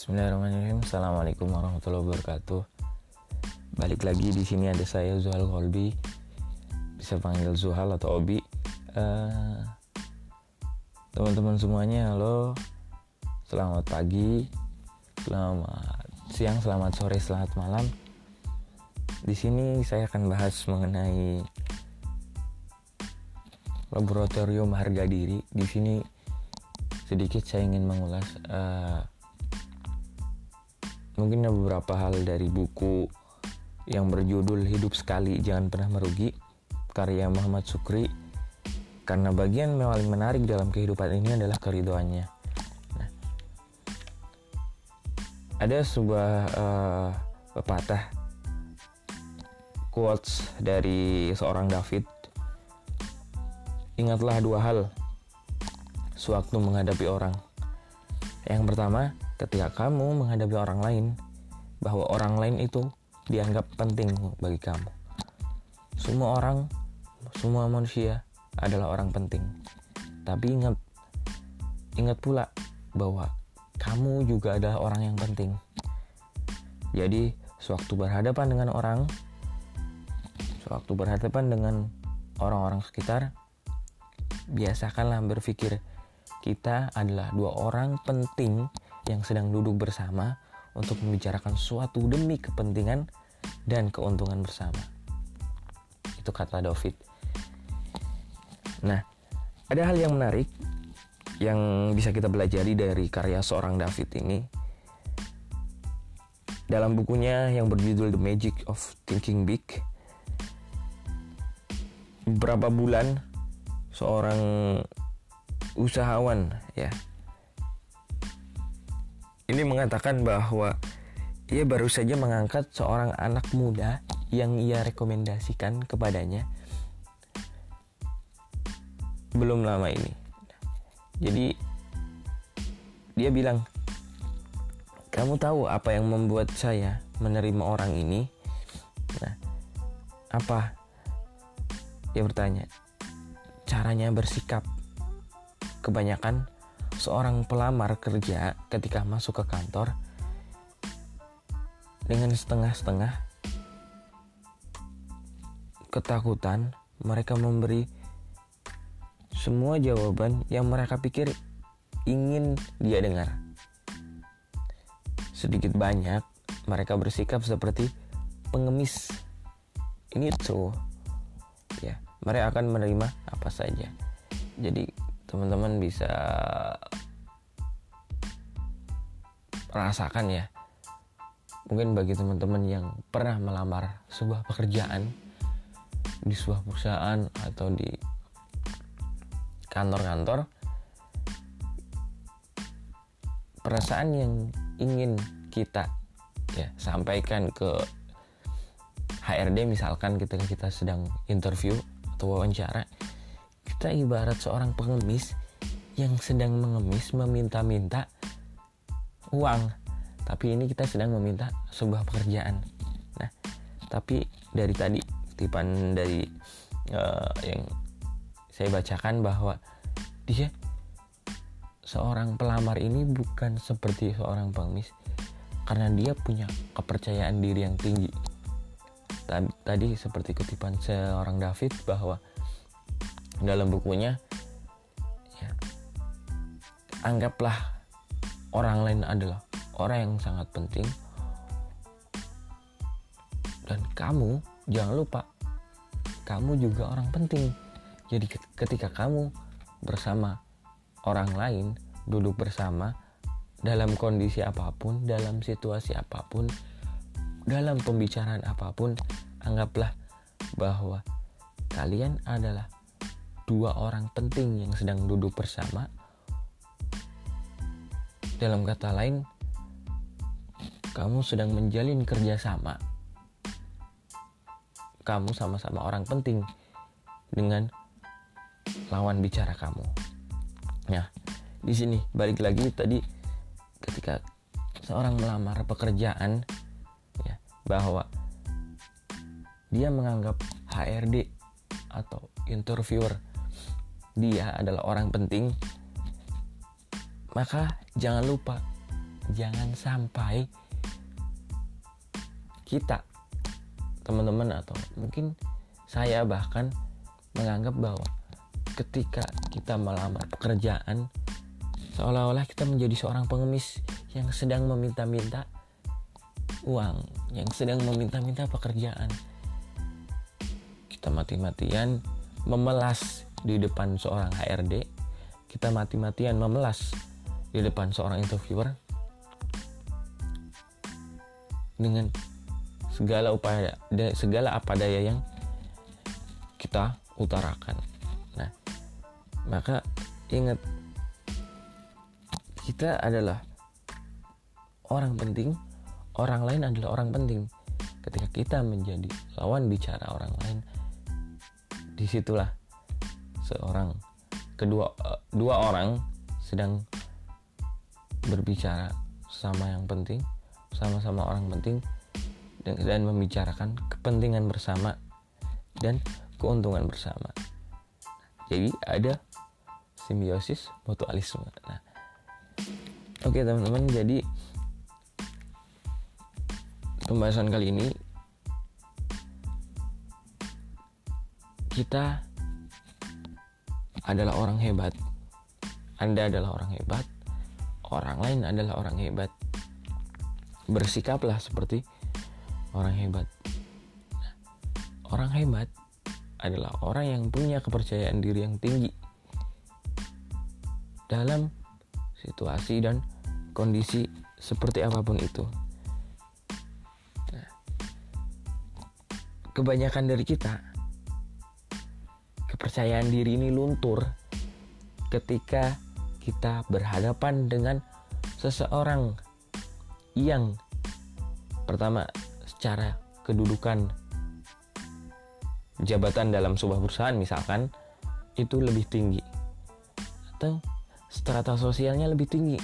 Bismillahirrahmanirrahim. Assalamualaikum warahmatullahi wabarakatuh. Balik lagi di sini ada saya Zuhal Kolbi. Bisa panggil Zuhal atau Obi. Uh, teman-teman semuanya, halo. Selamat pagi, selamat siang, selamat sore, selamat malam. Di sini saya akan bahas mengenai laboratorium harga diri. Di sini sedikit saya ingin mengulas uh, mungkin beberapa hal dari buku yang berjudul Hidup Sekali Jangan Pernah Merugi karya Muhammad Sukri. Karena bagian yang paling menarik dalam kehidupan ini adalah keridoannya. Nah, ada sebuah uh, pepatah quotes dari seorang David. Ingatlah dua hal sewaktu menghadapi orang. Yang pertama ketika kamu menghadapi orang lain bahwa orang lain itu dianggap penting bagi kamu. Semua orang, semua manusia adalah orang penting. Tapi ingat ingat pula bahwa kamu juga adalah orang yang penting. Jadi, sewaktu berhadapan dengan orang, sewaktu berhadapan dengan orang-orang sekitar, biasakanlah berpikir kita adalah dua orang penting yang sedang duduk bersama untuk membicarakan suatu demi kepentingan dan keuntungan bersama. Itu kata David. Nah, ada hal yang menarik yang bisa kita pelajari dari karya seorang David ini. Dalam bukunya yang berjudul The Magic of Thinking Big, beberapa bulan seorang usahawan ya ini mengatakan bahwa ia baru saja mengangkat seorang anak muda yang ia rekomendasikan kepadanya belum lama ini. Jadi dia bilang, "Kamu tahu apa yang membuat saya menerima orang ini?" Nah, apa? Dia bertanya. Caranya bersikap. Kebanyakan seorang pelamar kerja ketika masuk ke kantor dengan setengah-setengah ketakutan mereka memberi semua jawaban yang mereka pikir ingin dia dengar. Sedikit banyak mereka bersikap seperti pengemis. Ini tuh ya, mereka akan menerima apa saja. Jadi teman-teman bisa rasakan ya. Mungkin bagi teman-teman yang pernah melamar sebuah pekerjaan di sebuah perusahaan atau di kantor-kantor perasaan yang ingin kita ya sampaikan ke HRD misalkan ketika kita sedang interview atau wawancara kita ibarat seorang pengemis yang sedang mengemis meminta-minta uang. Tapi ini kita sedang meminta sebuah pekerjaan. Nah tapi dari tadi tipan dari uh, yang saya bacakan bahwa dia seorang pelamar ini bukan seperti seorang pengemis karena dia punya kepercayaan diri yang tinggi. Tadi, tadi seperti kutipan seorang David bahwa dalam bukunya ya, anggaplah orang lain adalah orang yang sangat penting dan kamu jangan lupa kamu juga orang penting jadi ketika kamu bersama orang lain duduk bersama dalam kondisi apa pun dalam situasi apa pun dalam pembicaraan apa pun anggaplah bahwa kalian adalah dua orang penting yang sedang duduk bersama. Dalam kata lain, kamu sedang menjalin kerjasama. Kamu sama-sama orang penting dengan lawan bicara kamu. Nah, di sini balik lagi tadi ketika seorang melamar pekerjaan ya bahwa dia menganggap HRD atau interviewer dia adalah orang penting, maka jangan lupa jangan sampai kita teman-teman atau mungkin saya bahkan menganggap bahwa ketika kita melamar pekerjaan seolah-olah kita menjadi seorang pengemis yang sedang meminta-minta uang, yang sedang meminta-minta pekerjaan. Kita mati-matian memelas di depan seorang HRD, kita mati-matian memelas di depan seorang interviewer dengan segala upaya segala apa daya yang kita utarakan. Nah, maka ingat kita adalah orang penting, orang lain adalah orang penting. Ketika kita menjadi lawan bicara orang lain, di situlah seorang kedua eh, dua orang sedang berbicara sama yang penting, sama-sama orang penting dan, dan membicarakan kepentingan bersama dan keuntungan bersama. Jadi ada simbiosis mutualisme. Nah, oke okay, teman-teman, jadi pembahasan kali ini kita adalah orang hebat. Anda adalah orang hebat. Orang lain adalah orang hebat. Bersikaplah seperti orang hebat. orang hebat adalah orang yang punya kepercayaan diri yang tinggi dalam situasi dan kondisi seperti apa pun itu. Kebanyakan dari kita kepercayaan diri ini luntur ketika kita berhadapan dengan seseorang yang pertama secara kedudukan jabatan dalam sebuah perusahaan misalkan itu lebih tinggi. Atau strata sosialnya lebih tinggi.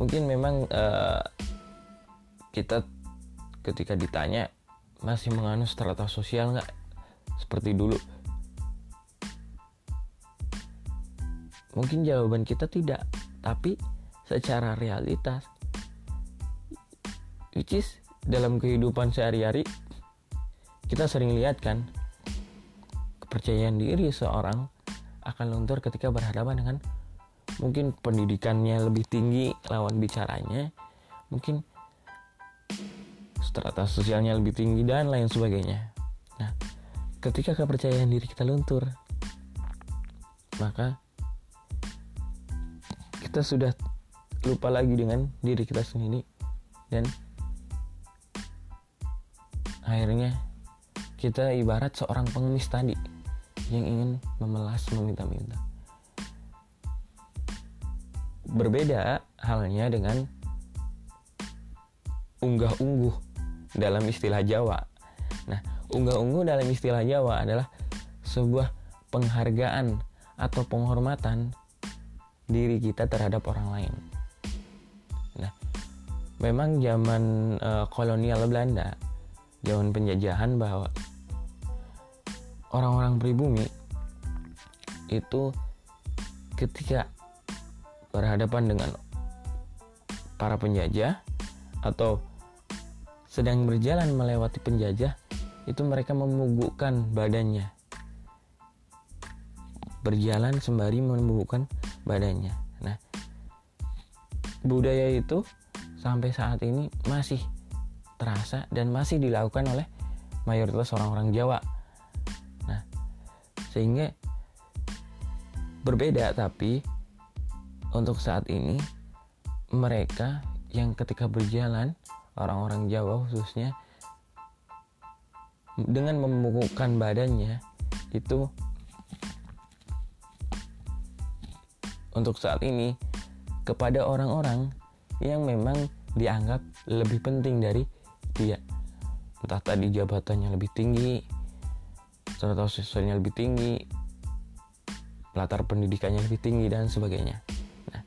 Mungkin memang uh, kita ketika ditanya masih menganut strata sosial nggak? Seperti dulu mungkin jawaban kita tidak tapi secara realitas. Which is dalam kehidupan sehari-hari kita sering lihat kan kepercayaan diri seorang akan luntur ketika berhadapan dengan mungkin pendidikannya lebih tinggi lawan bicaranya mungkin strata sosialnya lebih tinggi dan lain sebagainya. Nah ketika kepercayaan diri kita luntur maka kita sudah lupa lagi dengan diri kita sendiri dan akhirnya kita ibarat seorang pengemis tadi yang ingin memelas meminta-minta. Berbeda halnya dengan unggah-ungguh dalam istilah Jawa. Nah, unggah-ungguh dalam istilah Jawa adalah sebuah penghargaan atau penghormatan diri kita terhadap orang lain. Nah, memang zaman uh, kolonial Belanda zaman penjajahan bahwa orang-orang pribumi itu ketika berhadapan dengan para penjajah atau sedang berjalan melewati penjajah itu mereka memugukkan badannya berjalan sembari memugukkan badannya nah budaya itu sampai saat ini masih terasa dan masih dilakukan oleh mayoritas orang-orang Jawa. Nah, sehingga berbeda tapi untuk saat ini mereka yang ketika berjalan orang-orang Jawa khususnya dengan memukulkan badannya itu untuk saat ini kepada orang-orang yang memang dianggap lebih penting dari dia. Entah tadi jabatannya lebih tinggi strata sosialnya lebih tinggi latar pendidikannya lebih tinggi dan sebagainya. Nah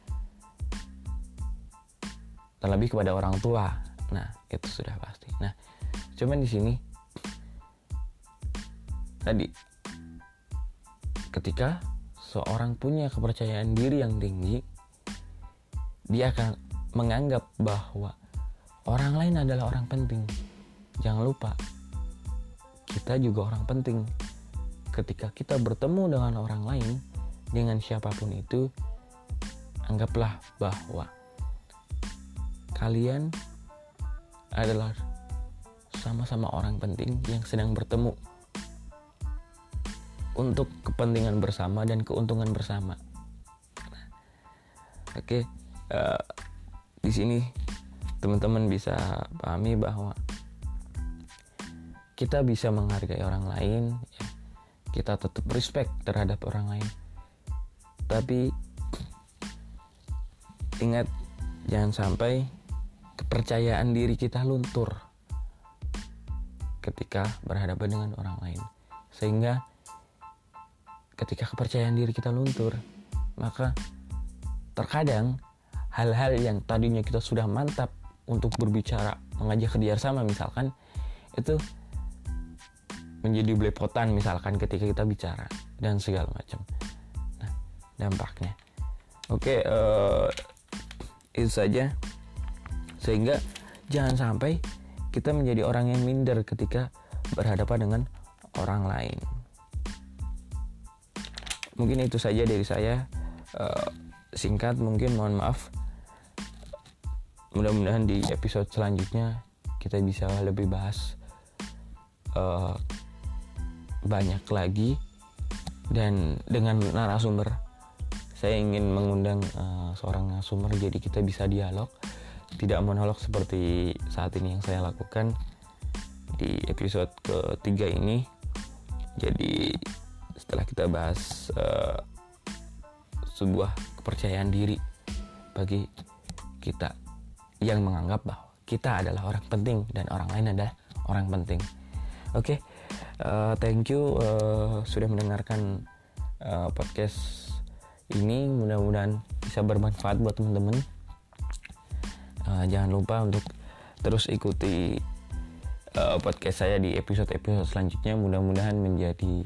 terlebih kepada orang tua. Nah itu sudah pasti. Nah cuman di sini tadi ketika seorang punya kepercayaan diri yang tinggi dia akan menganggap bahwa orang lain adalah orang penting. Jangan lupa, kita juga orang penting. Ketika kita bertemu dengan orang lain, dengan siapa pun itu, anggaplah bahwa kalian adalah sama-sama orang penting yang sedang bertemu untuk kepentingan bersama dan keuntungan bersama. Oke, uh, di sini teman-teman bisa pahami bahwa kita bisa menghargai orang lain, ya. kita tetap respect terhadap orang lain. Tapi ingat jangan sampai kepercayaan diri kita luntur ketika berhadapan dengan orang lain. Sehingga ketika kepercayaan diri kita luntur, maka terkadang hal-hal yang tadinya kita sudah mantap untuk berbicara mengajak kerjasama misalkan itu menjadi belepotan misalkan ketika kita bicara dan segala macam. Nah dampaknya. Oke uh, itu saja. Sehingga jangan sampai kita menjadi orang yang minder ketika berhadapan dengan orang lain mungkin itu saja dari saya. Uh, singkat mungkin mohon maaf. Mudah-mudahan di episode selanjutnya kita bisa lebih bahas uh, banyak lagi. Dan dengan narasumber saya ingin mengundang uh, seorang narasumber jadi kita bisa dialog. Tidak monolog seperti saat ini yang saya lakukan di episode ketiga ini. Jadi setelah kita bahas uh, sebuah kepercayaan diri bagi kita yang menganggap bahwa kita adalah orang penting dan orang lain adalah orang penting. Oke, okay, uh, thank you uh, sudah mendengarkan uh, podcast ini. Mudah-mudahan bisa bermanfaat buat teman-teman. Uh, jangan lupa untuk terus ikuti uh, podcast saya di episode-episode selanjutnya. Mudah-mudahan menjadi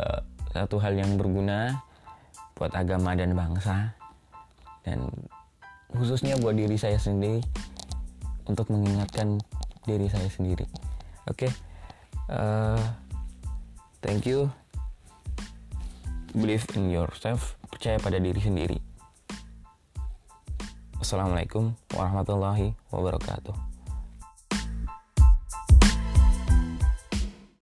uh, satu hal yang berguna buat agama dan bangsa dan khususnya buat diri saya sendiri untuk mengingatkan diri saya sendiri. Oke, okay? uh, thank you. Believe in yourself, percaya pada diri sendiri. Assalamualaikum warahmatullahi wabarakatuh.